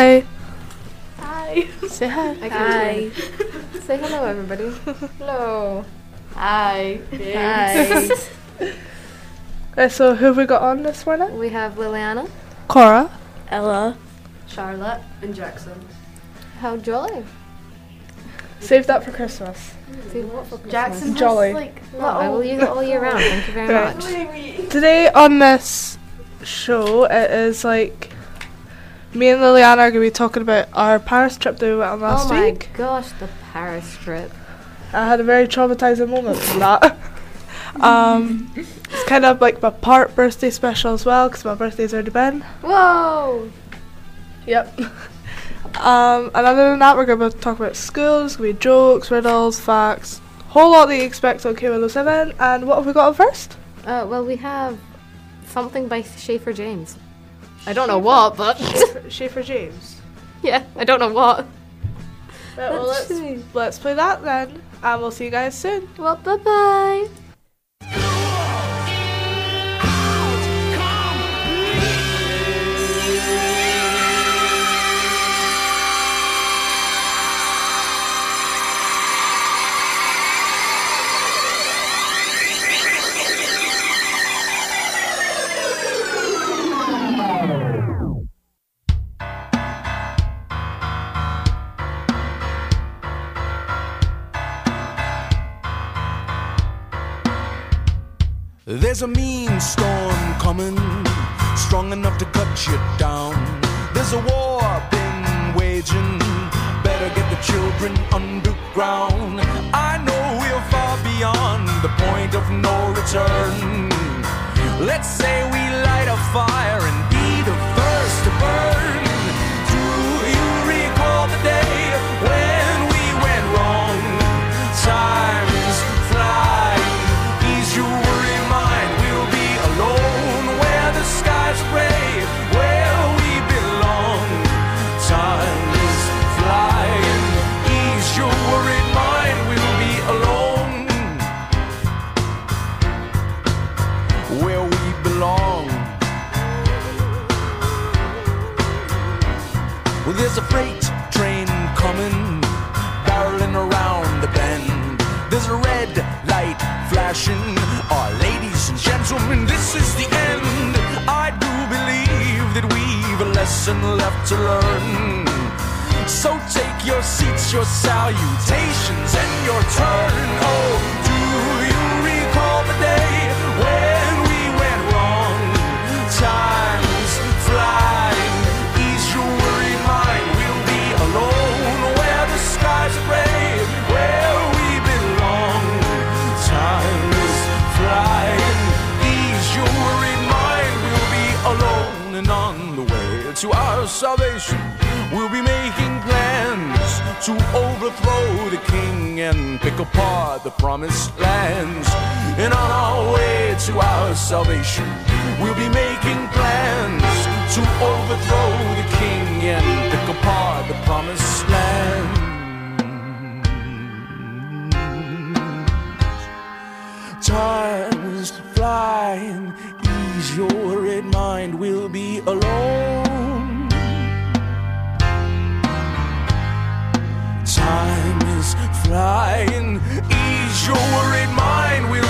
Hi. Hi. Say hi. I Hi. Say hello, everybody. hello. Hi. Hi. Okay, so who have we got on this morning? we have Liliana. Cora. Ella. Charlotte and Jackson. How jolly. Save that for Christmas. See what for Christmas? Jackson Jolly. like No, I will use it all year round. Thank you very Right. much. Today on this show, it is like me and Liliana are going to be talking about our Paris trip that we went on last week. oh my week. gosh, the Paris trip. I had a very traumatizing moment from that. um, it's kind of like my part birthday special as well because my birthday's already been. Whoa! Yep. Um, and other than that, we're going to talk about school. There's going to be jokes, riddles, facts, whole lot that you expect on K107. And what have we got on first? Uh, well, we have something by Schaefer James. I don't know what, but Schaefer James. yeah, I don't know what. Right, well, Let's let's, see. let's play that then. And we'll see you guys soon. Well, bye bye. There's a mean storm coming, strong enough to cut you down. There's a war been waging, better get the children underground. I know we're far beyond the point of no return. Let's say we light a fire and lesson left to learn. So take your seats, your salutations, and your turn. Oh, to our salvation. We'll be making plans to overthrow the king and pick apart the promised lands. And on our way to our salvation, we'll be making plans to overthrow the king and pick apart the promised land. Time's flying, ease your worried mind, we'll be alone. Is ease your worried mind, we'll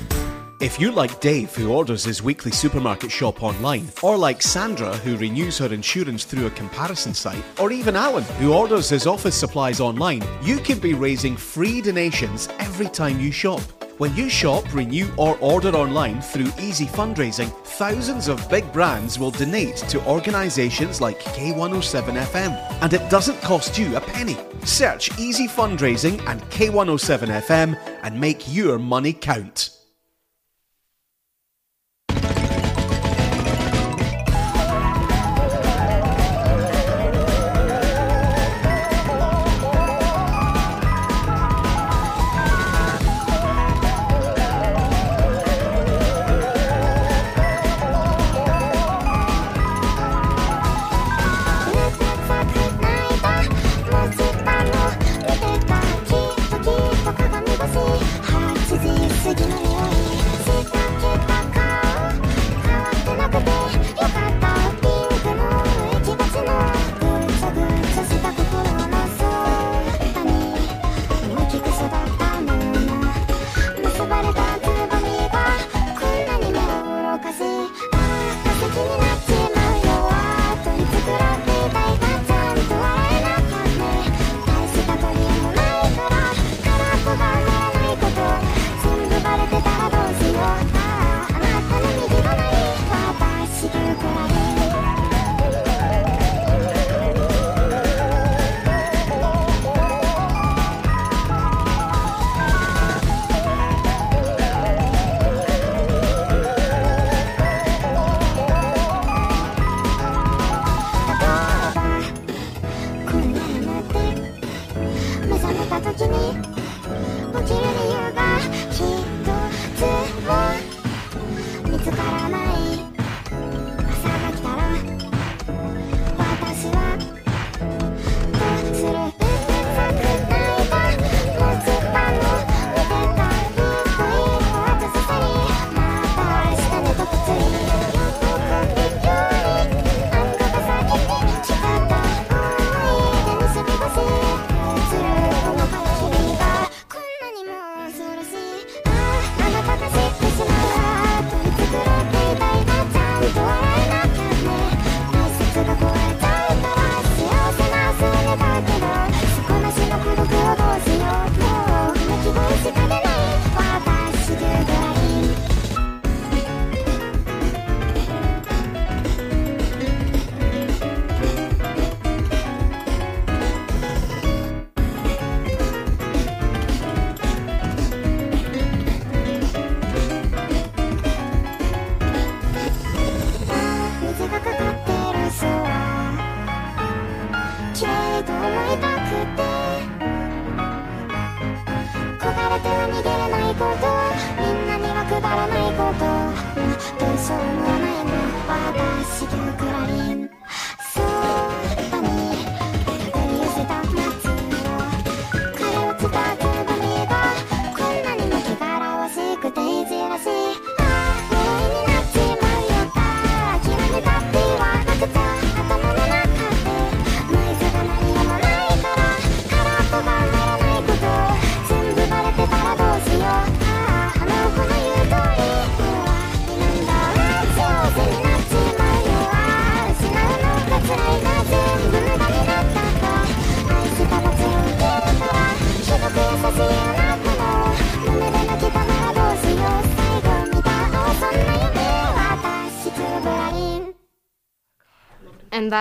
If you're like Dave, who orders his weekly supermarket shop online, or like Sandra, who renews her insurance through a comparison site, or even Alan, who orders his office supplies online, you can be raising free donations every time you shop. When you shop, renew, or order online through Easy Fundraising, thousands of big brands will donate to organisations like K107 FM, and it doesn't cost you a penny. Search Easy Fundraising and K107 FM and make your money count.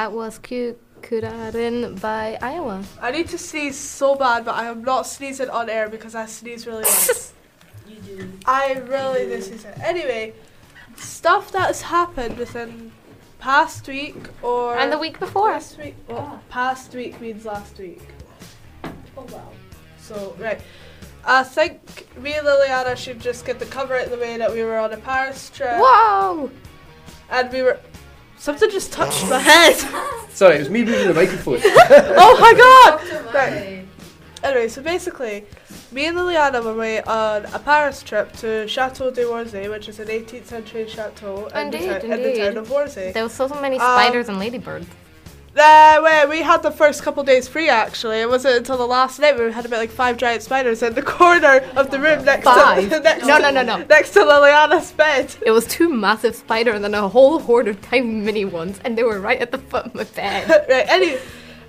That was Ku Kurarin by Iowa. I need to sneeze so bad, but I am not sneezing on air because I sneeze really. You do. I really do sneeze. Anyway, stuff that has happened within past week or And the week before. Past week. Well, ah. past week means last week. Oh wow. So right. I think me and Liliana should just get the cover out of the way that we were on a Paris trip Whoa! and we were. Something just touched my head. Sorry, it was me moving the microphone. oh my god! Right. Anyway, so basically, me and Liliana were away on a Paris trip to Chateau de Warsy, which is an 18th century chateau in, the, Indeed, town, in the town of Warsy. There were so many Um, spiders and ladybirds. Uh, wait, we had the first couple days free actually. It wasn't until the last night where we had about like five giant spiders in the corner of the room next Five? to next No, no, no, no. next to Liliana's bed. It was two massive spiders and then a whole horde of tiny mini ones, and they were right at the foot of my bed. right, anyway.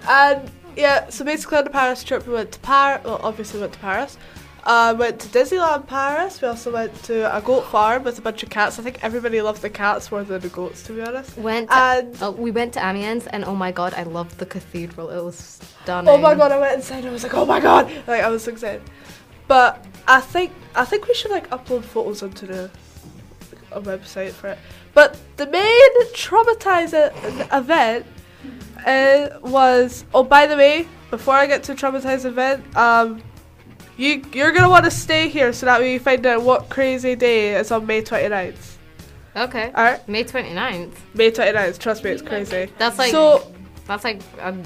And yeah, so basically on the Paris trip we went to Paris, well obviously went to Paris. Uh, went to Disneyland Paris. We also went to a goat farm with a bunch of cats. I think everybody loved the cats more than the goats, to be honest. Went to, And oh, we went to Amiens, and oh my god, I loved the cathedral. It was stunning. oh my god, I went inside. and I was like, oh my god, like I was so excited. But I think I think we should like upload photos onto the a website for it. But the main traumatizing event uh, was oh by the way, before I get to traumatizing event, um, you you're gonna want to stay here so that we find out what crazy day is on May 29th. Okay. Alright, May 29th. May 29th. Trust me, it's crazy. That's like so that's like um,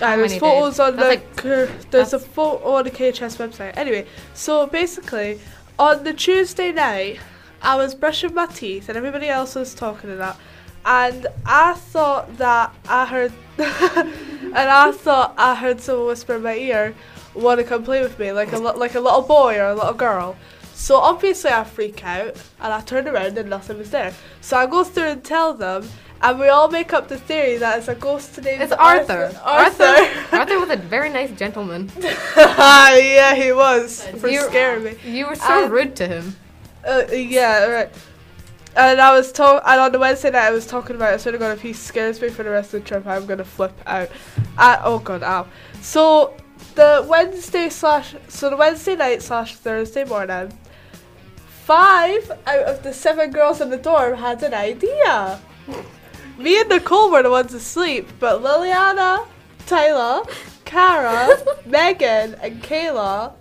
Uh, how there's many photos days? on the like there's a photo on the KHS website. Anyway, so basically on the Tuesday night, I was brushing my teeth and everybody else was talking and that, and I thought that I heard, and I thought I heard someone whisper in my ear, "Want to come play with me?" Like a like a little boy or a little girl. So obviously I freak out and I turn around and nothing was there. So I go through and tell them. And we all make up the theory that it's a ghost named it's Arthur. Arthur. Arthur. Arthur was a very nice gentleman. yeah, he was for You- scaring me. You were so Uh, rude to him. Uh, yeah, right. And I was told, and on the Wednesday night, I was talking about. I sort of God, if he scares me for the rest of the trip, I'm gonna flip out. Uh, oh God, ow. So the Wednesday slash, so the Wednesday night slash Thursday morning, five out of the seven girls in the dorm had an idea. Me and Nicole were the ones asleep, but Liliana, Tyler, Cara, Megan, and Kayla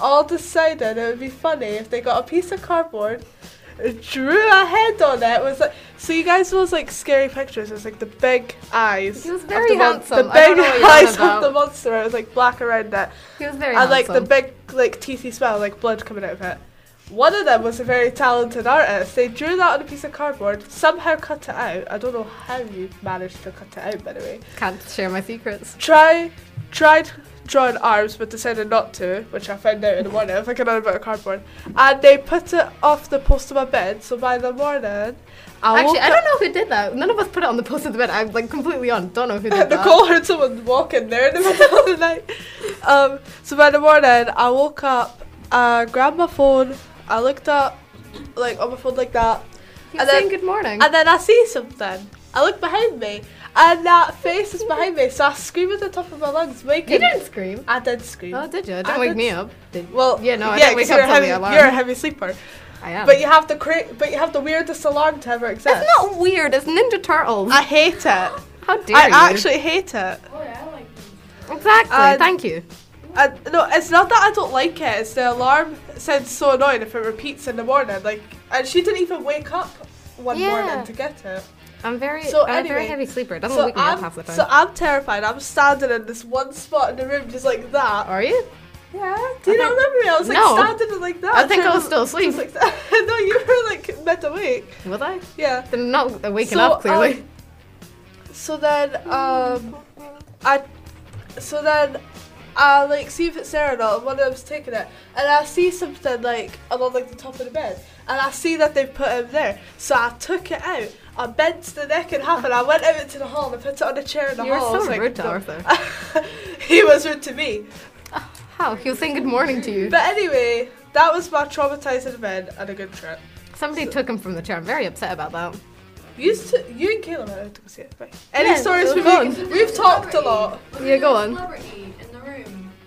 all decided it would be funny if they got a piece of cardboard, drew a head on it. Was like so you guys was like scary pictures. It was like the big eyes. He was very the mon- handsome. The I don't big know what you're eyes of the monster. It was like black around it, He was very and like the handsome. big like teethy smell, like blood coming out of it. One of them was a very talented artist. They drew that on a piece of cardboard, somehow cut it out. I don't know how you managed to cut it out, by the way Can't share my secrets. try tried drawing arms but decided not to, which I found out in the morning. I think another bit of cardboard. And they put it off the post of my bed, so by the morning I Actually, I don't know who did that. None of us put it on the post of the bed. I'm like completely on. Don't know who did that. Nicole heard someone walking there in the middle of the night. Um, so by the morning, I woke up, I grabbed my phone, I looked up, like on my phone like that, He was and then- saying good morning. and then I see something. I look behind me, and that face is behind me, so I scream at the top of my lungs, waking. you didn't scream. I did scream. Oh, did you? Don't I wake did me up. Did Well, yeah, no, I yeah, didn't wake up a till the alarm. you're a heavy sleeper. I am. But you have the cra- but you have the weirdest alarm to ever exist. it's not weird. It's Ninja Turtles. I hate it. How dare I you? I actually hate it. Oh yeah, I like. Them. Exactly. Uh, Thank you. I, no, it's not that I don't like it. It's the alarm sounds so annoying if it repeats in the morning. Like, and she didn't even wake up one Yeah. morning to get it. I'm very. So I'm a very heavy sleeper. Doesn't So wake me up I'm, half the time. so I'm terrified. I'm standing in this one spot in the room, just like that. Are you? Yeah. Do you I not think- remember me? I was like No. standing in like that. I think I was still asleep. like that. no, you were like mid awake. Was I? Yeah. Then not waking So, up clearly. um, So then, um, I, so then, I like see if it's there or not. And one of them's taking it, and I see something like along like the top of the bed, and I see that they've put him there. So I took it out. I bent the neck in half, and I went out into the hall and put it on a chair in the You were hall. I so was like, rude to Arthur. he was rude to me. How? He was saying good morning to you. But anyway, that was my traumatizing event and a good trip. Somebody took him from the chair. I'm very upset about that. You used to, you and Caleb went out to go see it. Right. Any Yeah, stories so we go make? on. We've talked a lot. Yeah, go on.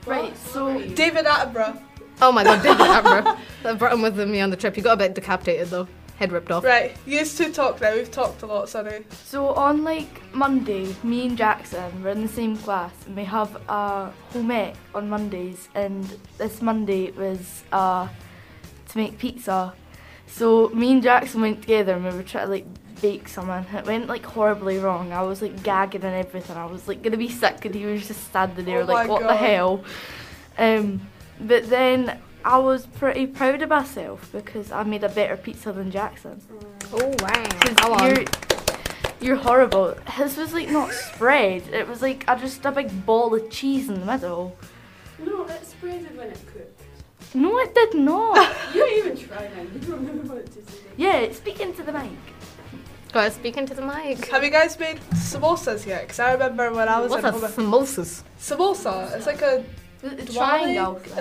Right, so David Attenborough. Oh my god, David Attenborough. That brought him with me on the trip. He got a bit decapitated though. Head ripped off. Right, you used to talk now. We've talked a lot, sorry. so on like Monday, me and Jackson were in the same class and we have a home ec on Mondays and this Monday was uh to make pizza. So me and Jackson went together and we were trying to like bake something. It went like horribly wrong. I was like gagging and everything. I was like gonna be sick and he was just standing there Oh like my what the hell. Um but then I was pretty proud of myself because I made a better pizza than Jackson. Oh wow! You're, you're horrible. His was like not spread. It was like I just a big ball of cheese in the middle. No, it spreaded when it cooked. No, it did not. You didn't even try now. You don't remember what it tasted like. yeah, speaking to the mic. Go ahead, speak into the mic. Have you guys made samosas yet? Because I remember when I was What's in a home. samosas? Samosa. It's like a The, the It's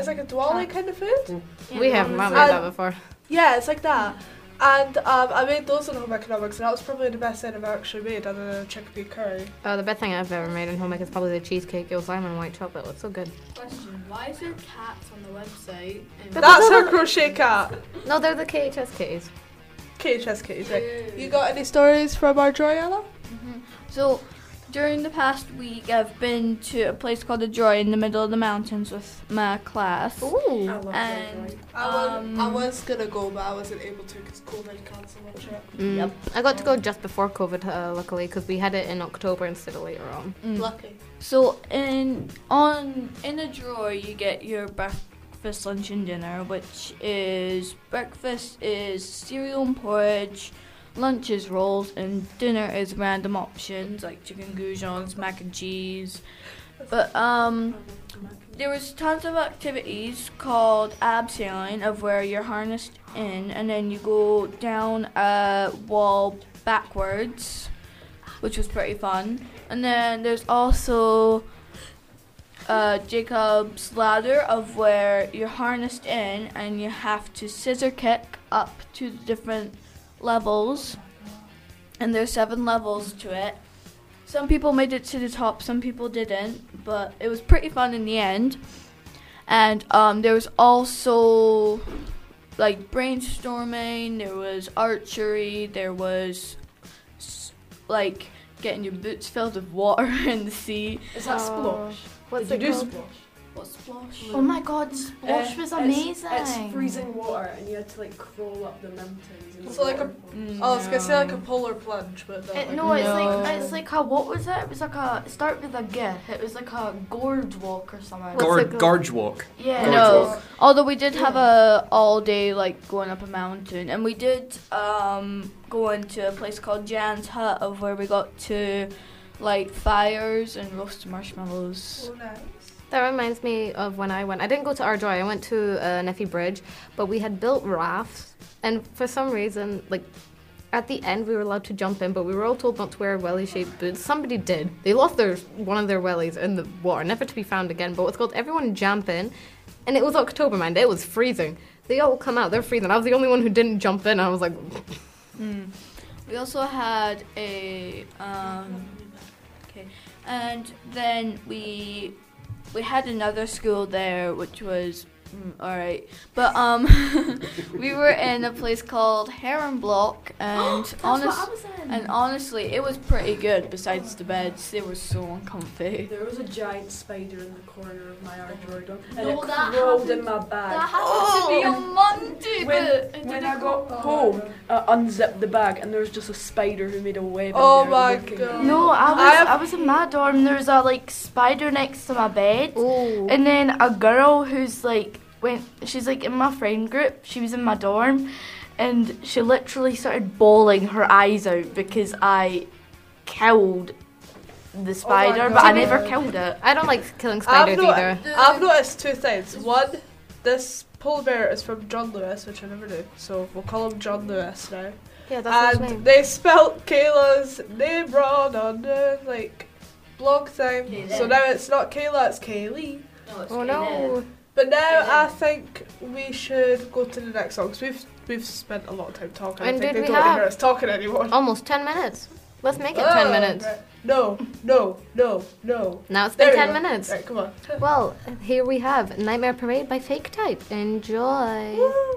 like a Diwali kind of food. we have not made that before. Yeah, it's like that. And um, I made those in home economics, and that was probably the best thing I've actually made, other than a chickpea curry. Uh, the best thing I've ever made in home ec is probably the cheesecake. It was lemon and white chocolate. It was so good. Question: Why is there cats on the website? That's her crochet cat. No, they're the KHS kitties. KHS kitties, right? You got any stories from Ardroy, Ella? So, during the past week, I've been to a place called Ardroy in the middle of the mountains with my class. I Ooh. love And that. I was, Um, I was gonna go, but I wasn't able to because COVID cancelled my trip. Mm. Yep. I got to go just before COVID, uh, luckily, because we had it in October instead of later on. Mm. Lucky. So, in on in the drawer, you get your breakfast, lunch, and dinner, which is breakfast is cereal and porridge, lunch is rolls, and dinner is random options like chicken goujons, mac and cheese. But um, there was tons of activities called abseiling of where you're harnessed in and then you go down a wall backwards which was pretty fun and then there's also uh, jacob's ladder of where you're harnessed in and you have to scissor kick up to the different levels and there's seven levels to it some people made it to the top some people didn't but it was pretty fun in the end and um, there was also like brainstorming there was archery there was like getting your boots filled with water in the sea Is that Oh. splosh? What's Did it you do called? splosh? what splash Oh my god, Splosh Uh, was it's- amazing. It's, freezing water and you had to like crawl up the mountains. And So like a, Mm, oh, I was gonna say like a polar plunge, but not It, like no, it's No. like it's like a what was it? It was like a it started with a G. It was like a gorge walk or something. What's Guard, it called? Gorge walk. yeah. No, although we did have a all day like going up a mountain, and we did um go into a place called Jan's Hut, of where we got to light fires and roasted marshmallows. Oh, nice. That reminds me of when I went. I didn't go to Ardroy. I went to uh, Nethy Bridge, but we had built rafts, and for some reason, like at the end, we were allowed to jump in, but we were all told not to wear welly-shaped boots. Somebody did. They lost their one of their wellies in the water, never to be found again. But it's called everyone jump in, and it was October, man. It was freezing. They all come out. They're freezing. I was the only one who didn't jump in. I was like, Mm. We also had a um, okay, and then we we had another school there, which was mm, all right, but um, we were in a place called Heron Block, and That's honest, I was in. and honestly, it was pretty good. Besides the beds, they were so uncomfy. There was a giant spider in the corner of my art drawer, and No, it crawled in my bag. that happened to me on Monday, when, when I got go- home, I unzipped the bag and there was just a spider who made a web. Oh there my God. No, I was I have- I was in my dorm. There was a like spider next to my bed, "Ooh." and then a girl who's like went. She's like in my friend group. She was in my dorm, and she literally started bawling her eyes out because I killed the oh spider, but I never killed it. I don't like killing I've, spiders either. I've noticed two things. One, this polar bear is from John Lewis, which I never knew, so we'll call him John Lewis now. Yeah, that's his and name. they spelt Kayla's name wrong on the like blog thing. Kayla. So now it's not Kayla, it's Kaylee. Oh no. But now I think we should go to the next song because we've we've spent a lot of time talking. When I think did they we don't have? hear us talking anymore. Almost ten minutes. Let's make it oh, ten minutes. Right. No, no, no, no. Now it's been there ten minutes. Right, come on. well, here we have Nightmare Parade by Fake Type. Enjoy. Woo.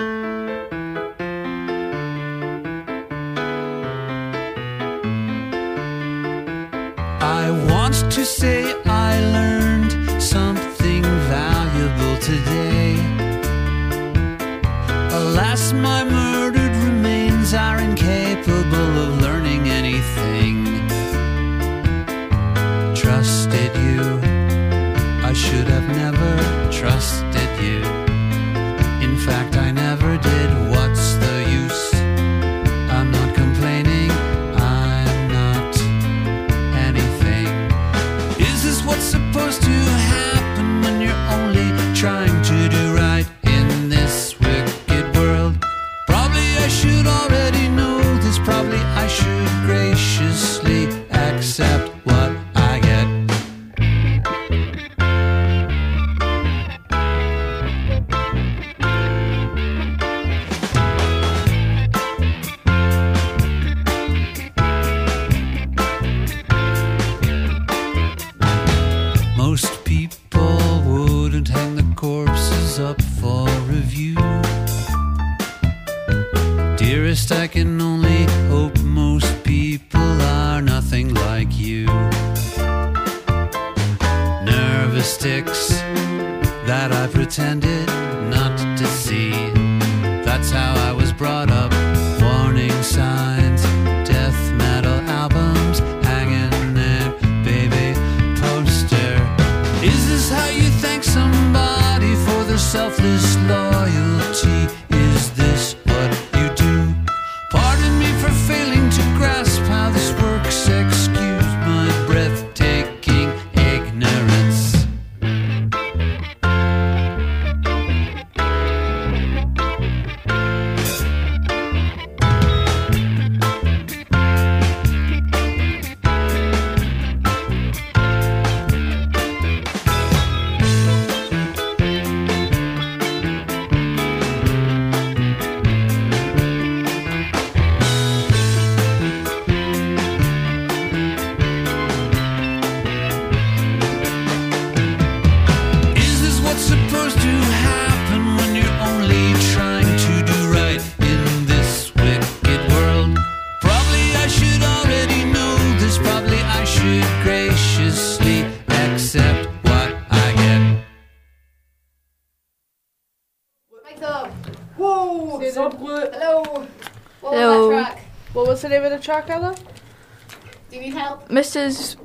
I want to say I learned was the name of the track, Anna? Do you need help? Mrs.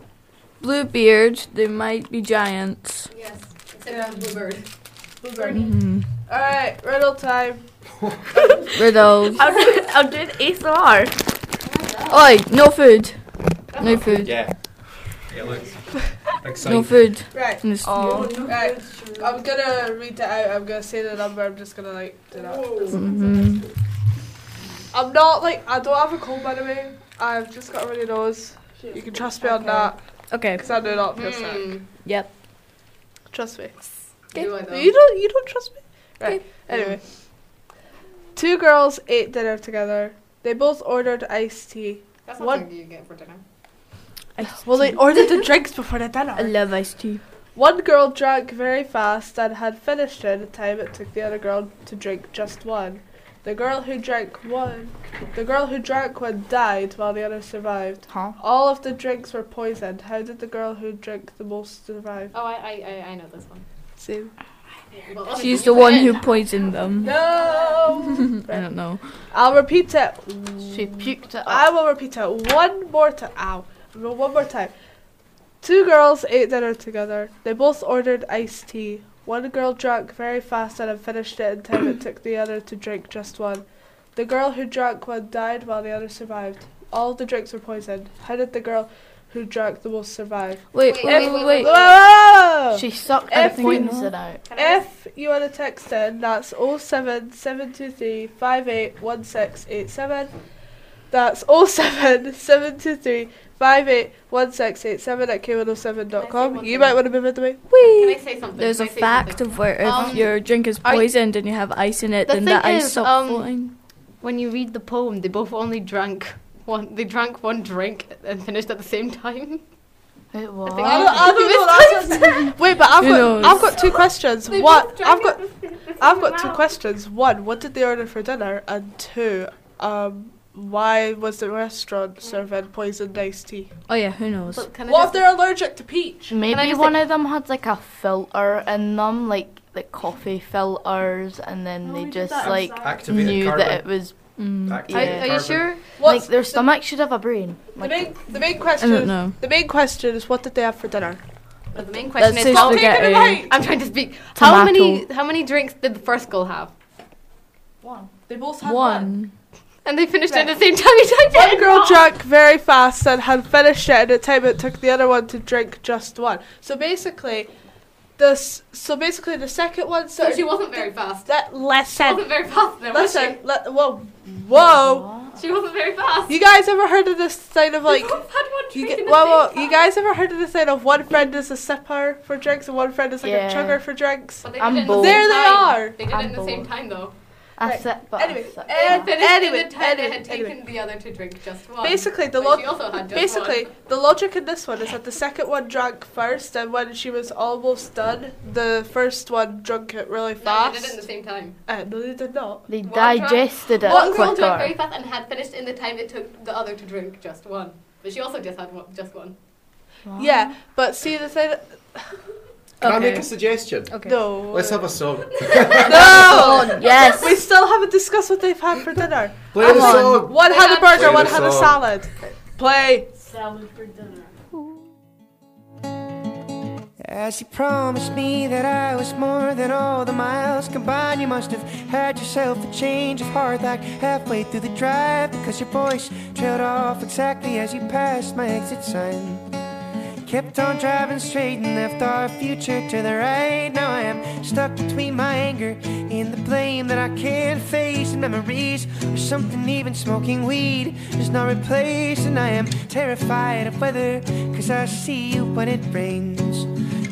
Bluebeard, they might be giants. Yes. Except for Bluebird. Bluebird. Mhm. Alright, riddle time. Riddles. I'm doing, I'm doing ASMR. Oi, no food. No food. Yeah. It looks No food. Right. Oh. studio. Right. I'm gonna read that out. I'm gonna say the number. I'm just gonna like do that. I'm not like I don't have a cold by the way. I've just got a runny nose. You can trust me on Okay. that Okay. because I do not feel sick. Hmm. Yep. Trust me. Do I though? You don't. You don't trust me. Right. Okay. Anyway, two girls ate dinner together. They both ordered iced tea. That's not What? something you get for dinner. Well, they ordered the drinks before the dinner. I love iced tea. One girl drank very fast and had finished it in the time it took the other girl to drink just one. The girl who drank one, the girl who drank one died while the other survived. Huh? All of the drinks were poisoned. How did the girl who drank the most survive? Oh, I, I, I, I know this one. Sue. Well, She's the one who poisoned them. No. I don't know. I'll repeat it. She puked it I will repeat it one more time. Ow. One more time. Two girls ate dinner together. They both ordered iced tea. One girl drank very fast and had finished it in time it took the other to drink just one. The girl who drank one died while the other survived. All the drinks were poisoned. How did the girl who drank the most survive? Wait, Wait, wait, wait, wait, wait, wait. She sucked If the we- poison out. If you want to text in, that's 07723 581687. That's 07723 581687 at k107.com. You might want to move it away. Can I say something? There's Can a I say fact something? of where if Um, your drink is are you- poisoned and you have ice in it, The then thing the ice is, stops um, floating. When you read the poem, they both only drank one. They drank one drink and finished at the same time. Wait, what? think I don't, I don't know. That's what, wait, but I've Who got knows? I've got two questions. They What I've got at the same- the I've got two questions. One, what did they order for dinner? And two, um, why was the restaurant serving poisoned iced tea? Oh yeah, who knows? But can I What if they're allergic to peach? Maybe one say- of them had like a filter in them, like like coffee filters, and then they just like Activated knew carbon. that it was. Mm. Yeah. Are you carbon. sure? Like What's their stomach should have a brain. the Like, main the main I question? don't know. The main question is what did they have for dinner? But the main question That's is his how, spaghetti. I'm trying to speak. How many how many drinks did the first girl have? One. They both had one. One. And they finished it at the same time. You typed One it. girl drank very fast and had finished it in the time it took the other one to drink just one. So basically, this. So basically, the second one. So she wasn't very fast. That She listen. wasn't very fast then, was Listen. Le- whoa. Whoa. she? She wasn't very fast. You guys ever heard of this sign of like? They both had one You get, whoa, whoa, you guys ever heard of the sign of one friend is a sipper for drinks and one friend is like Yeah. a chugger for drinks? But they I'm did it in the bold. There they time. are. They did I'm it in the same time though. I Right. sip, but Anyway, I sip. uh, finished anyway, in the time anyway, it had taken anyway. the other to drink just one. Basically, the but lo- she also had just basically one. the logic in this one is that the second one drank first, and when she was almost done, the first one drank it really fast. No, fast. they did it in the same time. Uh, no, they did not. They One drank- digested it One girl drank very fast and had finished in the time it took the other to drink just one. But she also just had one, just one. Yeah, but see the thing. Can I make a suggestion? Okay. No. Let's have a song. no. yes. We still haven't discussed what they've had for dinner. Play the Come on. song. One had a burger, the one had a salad. Play. Salad for dinner. As you promised me that I was more than all the miles combined, you must have had yourself a change of heart like halfway through the drive because your voice trailed off exactly as you passed my exit sign. Kept on driving straight and left our future to the right. Now I am stuck between my anger and the blame that I can't face. And memories or something, even smoking weed does not replace. And I am terrified of weather because I see you when it rains.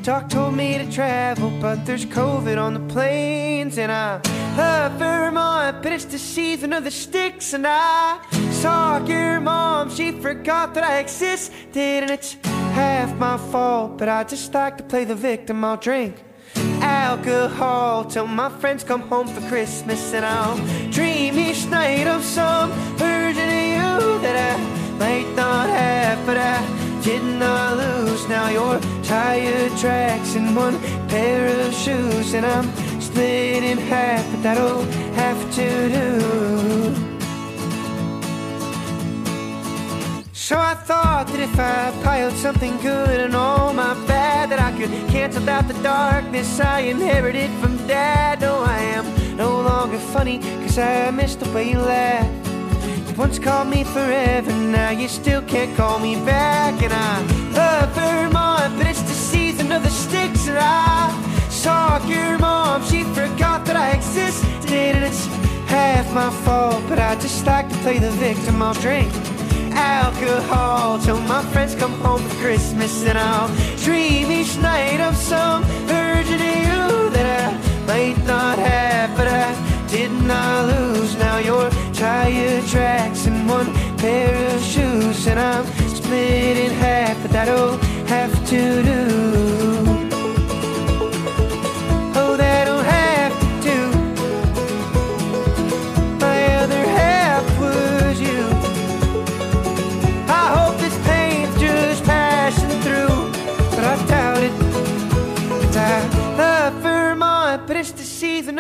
Doc told me to travel, but there's COVID on the planes. And I love Vermont, but it's the season of the sticks. And I saw your mom, she forgot that I existed. And it's half my fault, but I just like to play the victim. I'll drink alcohol till my friends come home for Christmas. And I'll dream each night of some version of you that I might not have, but I did not lose. Now your tire tracks and one pair of shoes, and I'm split in half, but that'll have to do. So I thought that if I piled something good and all my bad, that I could cancel out the darkness I inherited from dad. No, I am no longer funny, cause I miss the way you laugh. You once called me forever, now you still can't call me back. And I love her Vermont, but it's the season of the sticks. And I saw your mom, she forgot that I existed. And it's half my fault, but I just like to play the victim. I'll drink alcohol till my friends come home for Christmas. And I'll dream each night of some of you that I might not have, but I did not lose. Now your tire tracks and one pair of shoes, and I'm split in half, but that'll have to do.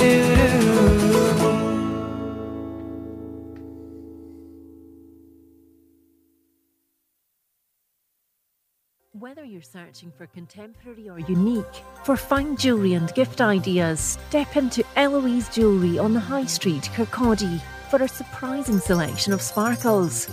Whether you're searching for contemporary or unique, for fine jewellery and gift ideas, step into Eloise Jewellery on the High Street, Kirkcaldy, for a surprising selection of sparkles.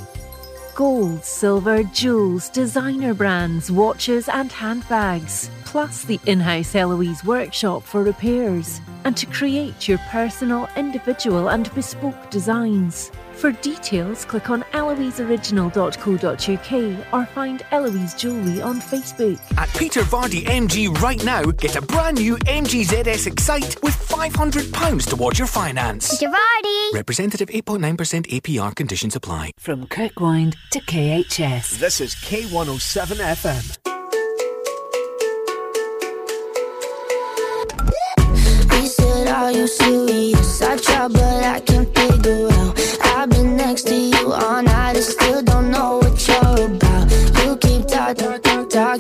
Gold, silver, jewels, designer brands, watches, and handbags, plus the in house Eloise workshop for repairs, and to create your personal, individual, and bespoke designs. For details, click on eloiseoriginal.co.uk or find Eloise Jewellery on Facebook. At Peter Vardy MG right now, get a brand new MG ZS Excite with £500 towards your finance. Peter Vardy! Representative 8.9% APR conditions apply. From Kirkwind to KHS. This is K107 FM. Are you serious? I try, but I can't figure out. I've been next to you all night and still don't know what you're about. You keep talking, talking, but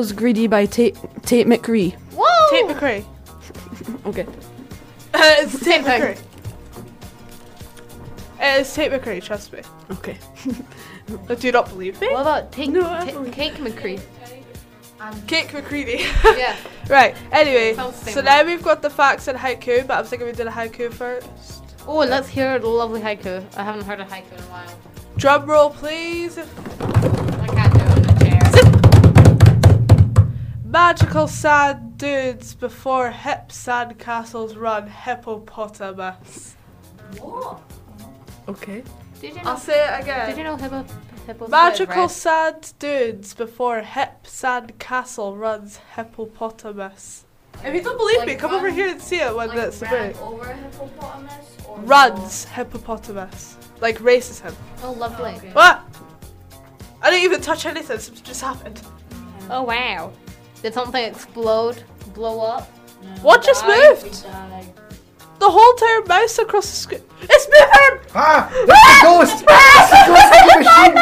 was Greedy by uh, Tate, Tate McCree. Whoa! Tate McCree. Okay. Uh, it's Tate thing. McCree. It's Tate McCree, trust me. Okay. Do you not believe me? What about Take, No, I Ta- Cake McCree? Um, Cake McCready. Yeah. right, anyway, Sounds the same so now we've got the facts and haiku, but I'm thinking we did a haiku first. Oh, let's hear a lovely haiku. I haven't heard a haiku in a while. Drum roll, please. Magical sand dunes before hip sand castles run hippopotamus. What? Okay. Did you I'll say it again. Did you know hippo? hippo Magical red? sand dunes before hip sand castle runs hippopotamus. If you don't believe me, come over here and see it when it's the break. over a hippopotamus? Or Runs hippopotamus. Like races him. Oh, lovely. What? I didn't even touch anything, something just happened. Mm-hmm. Oh wow. Did something explode? Blow up? What just Die, moved? The whole entire mouse across the screen. It's moving! Ah! That's the ghost! That's the ghost of the machine!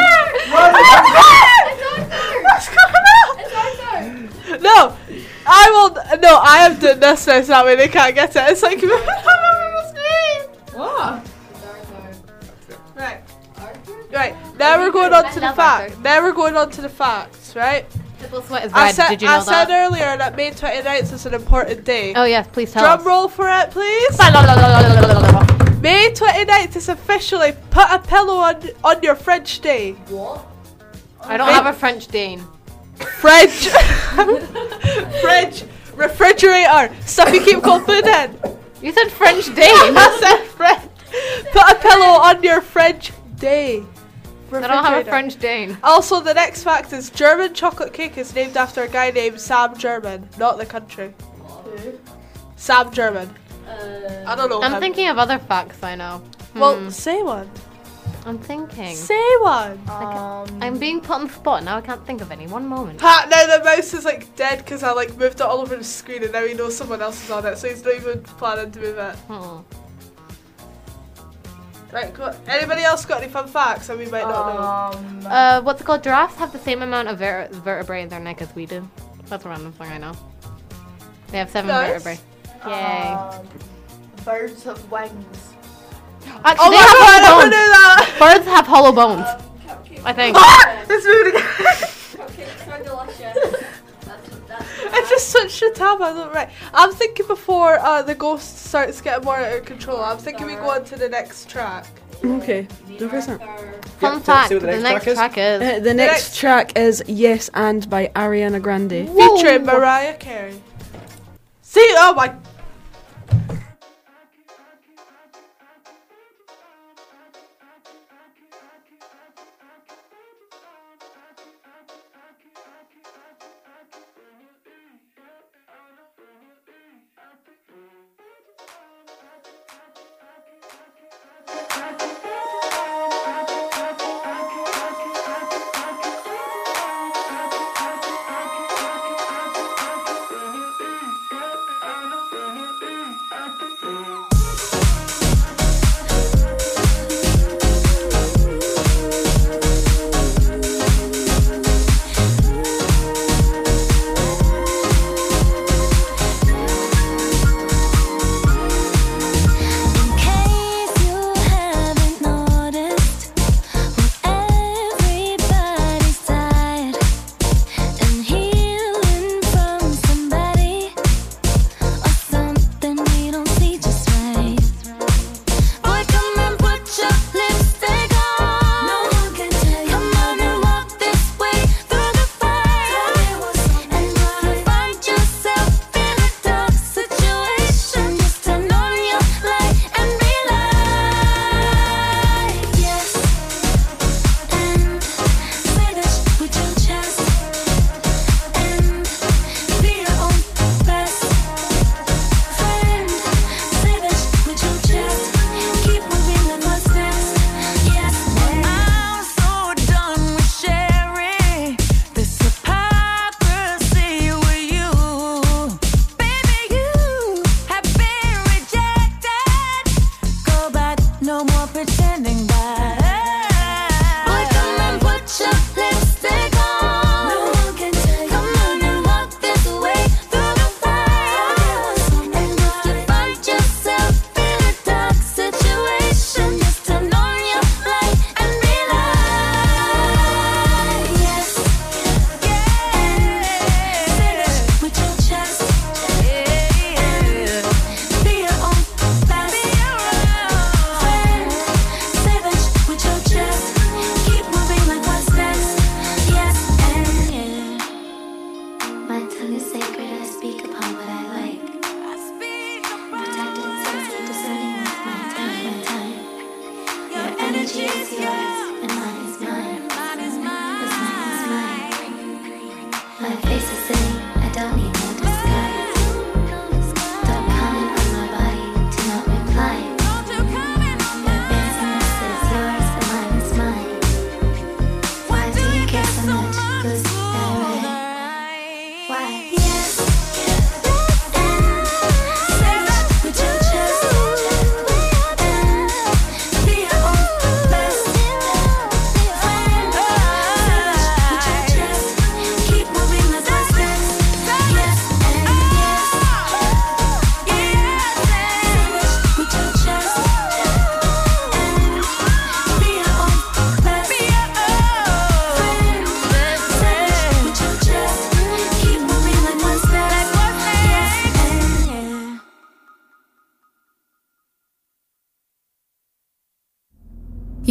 What's going on? No, I will. No, I have doing this now, so that way they can't get it. It's like moving all over the. What? Right. Right. Now we're going on I to the love fact. Arthur. Now we're going on to the facts, right? Hippo sweat is I said, Did you know I said that? earlier that May 29th is an important day. Oh yes, please tell Drum us. roll for it, please. May 29th is officially put a pillow on on your French day. What? I don't have a French Dane. French. French refrigerator. Stuff you keep cold food in. You said French Dane. I said French. Put a pillow on your French day. I don't have a French Dane. Also, the next fact is German chocolate cake is named after a guy named Sam German, not the country. Sam German. I don't know. I'm him. thinking of other facts I know. Well, Hmm. say one. I'm thinking. Say one. I'm being put on the spot now. I can't think of any. One moment. Ha, now the mouse is like dead because I like moved it all over the screen and now he knows someone else is on it, so he's not even planning to move it. Hmm. Right, cool. Anybody else got any fun facts that we might not Um, Uh, what's it called? Giraffes have the same amount of ver- vertebrae in their neck as we do. That's a random thing I know. They have seven Nice. vertebrae. Yay. um, birds have wings. Actually, Oh they my have god, I hollow never knew that! Birds have hollow bones. I think. It's moving again! Cupcakes are delicious. That's, that's I just switched the tab, I don't right. I'm thinking before uh, the ghost starts getting more out of control, I'm thinking we go on to the next track. Okay. Go first then. Fun Yeah, fact: see what the, next track is. Uh, the next next- track is Yes and by Ariana Grande. Featuring Mariah Carey. See, oh my. Energy is yours, and mine.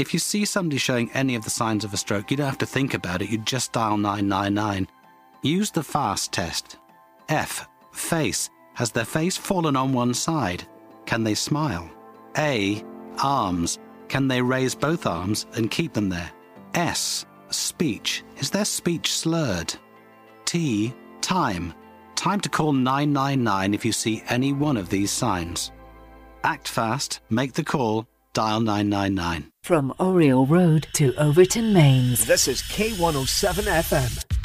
If you see somebody showing any of the signs of a stroke, you don't have to think about it, you just dial 999. Use the FAST test. F. Face. Has their face fallen on one side? Can they smile? A. Arms. Can they raise both arms and keep them there? S. Speech. Is their speech slurred? T. Time. Time to call 999 if you see any one of these signs. Act fast, make the call, dial 999. From Oriel Road to Overton Mains. This is K107 FM.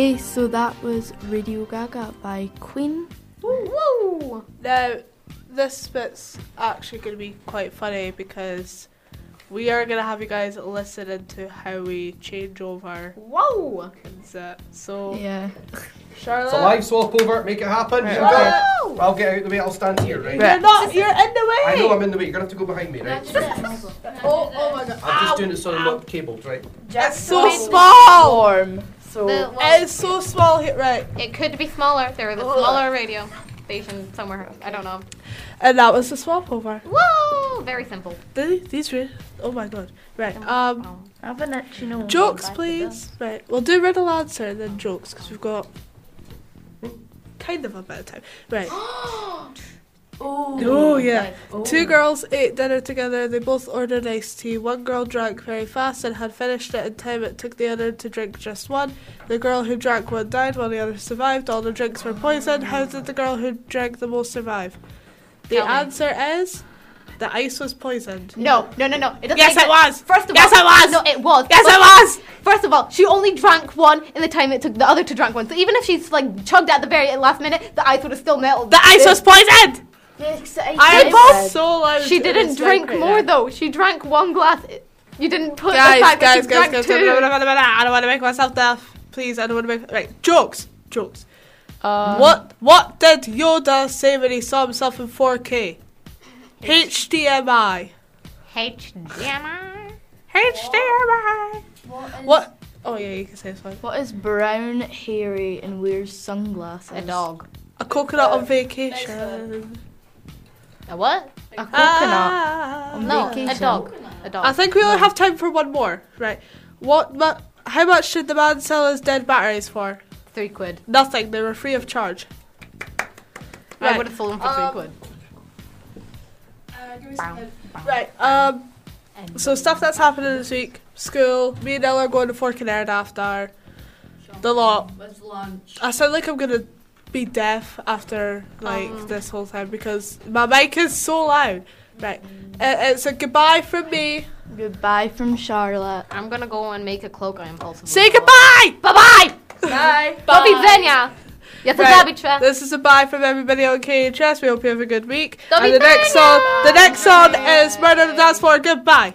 Okay, so that was Radio Gaga by Queen. Woo! Now, this bit's actually going to be quite funny because we are going to have you guys listen into how we change over. Whoa! So, Yeah. Charlotte. It's a live swap over. Make it happen. Right, okay. I'll get out of the way. I'll stand here, right? You're not, you're in the way! I know I'm in the way. You're gonna have to go behind me, right? Oh, oh my god. I'm just doing it so I'm not cabled, right? It's so small! Warm. So The- well, It's so small here, right? it could be smaller. There is a smaller radio station somewhere. I don't know. And that was the swap over. Whoa! Very simple. Th- These re- oh my god. Right. Um, I have an itchy nose. jokes, please. Right. We'll do riddle answer and then jokes because we've got kind of a bit of time. Right. Oh yeah. Two girls ate dinner together. They both ordered iced tea. One girl drank very fast and had finished it in time it took the other to drink just one. The girl who drank one died while the other survived. All the drinks were poisoned. How did the girl who drank the most survive? The Tell me. answer is the ice was poisoned. No, no, no, no. It Yes, it was. First of Yes, all, it was. No, it was. Yes, First- it was. First of all, she only drank one in the time it took the other to drink one. So even if she's like chugged at the very last minute, the ice would have still melted. The ice was poisoned. I am both. so loud. She didn't drink right more now. though. She drank one glass. You didn't put guys, the fact guys, that guys, she guys, drank two. I don't want to make myself deaf. Please, I don't want to make right jokes. Jokes. Um, what What did Yoda say when he saw himself in 4K? HDMI. HDMI. HDMI. What? Oh yeah, you can say this one. What is brown, hairy, and wears sunglasses? A dog. A coconut on vacation. A what? A coconut Ah. on No, vacation. a dog. A dog. I think we only have time for one more. Right. What? Mu- how much should the man sell his dead batteries for? Three quid. Nothing. They were free of charge. I Right. would have sold them for Um, three quid. Right. Um. So stuff that's happening this week: school. Me and Ella are going to Fork and after. The lot. With lunch. I sound like I'm gonna be deaf after like Um. this whole time because my mic is so loud. Right. Uh, it's a goodbye from me. Goodbye from Charlotte. I'm gonna go and make a cloak on impulsive. Say goodbye. Bye bye. Bye. Do widzenia. Ja to Right, zabiczę. This is a bye from everybody on KHS. We hope you have a good week. Do and the next song, the next song is Murder on the Dance Floor. Goodbye.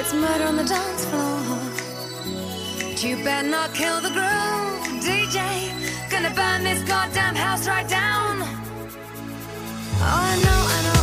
It's murder on the dance floor. But you better not kill the groove, DJ. Gonna burn this goddamn house right down. Oh, I know, I know,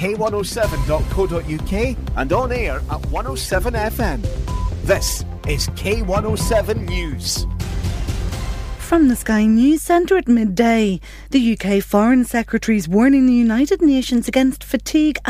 k107.co.uk and on air at 107 FM. This is K107 News. From the Sky News Centre at midday, the UK Foreign Secretary's warning the United Nations against fatigue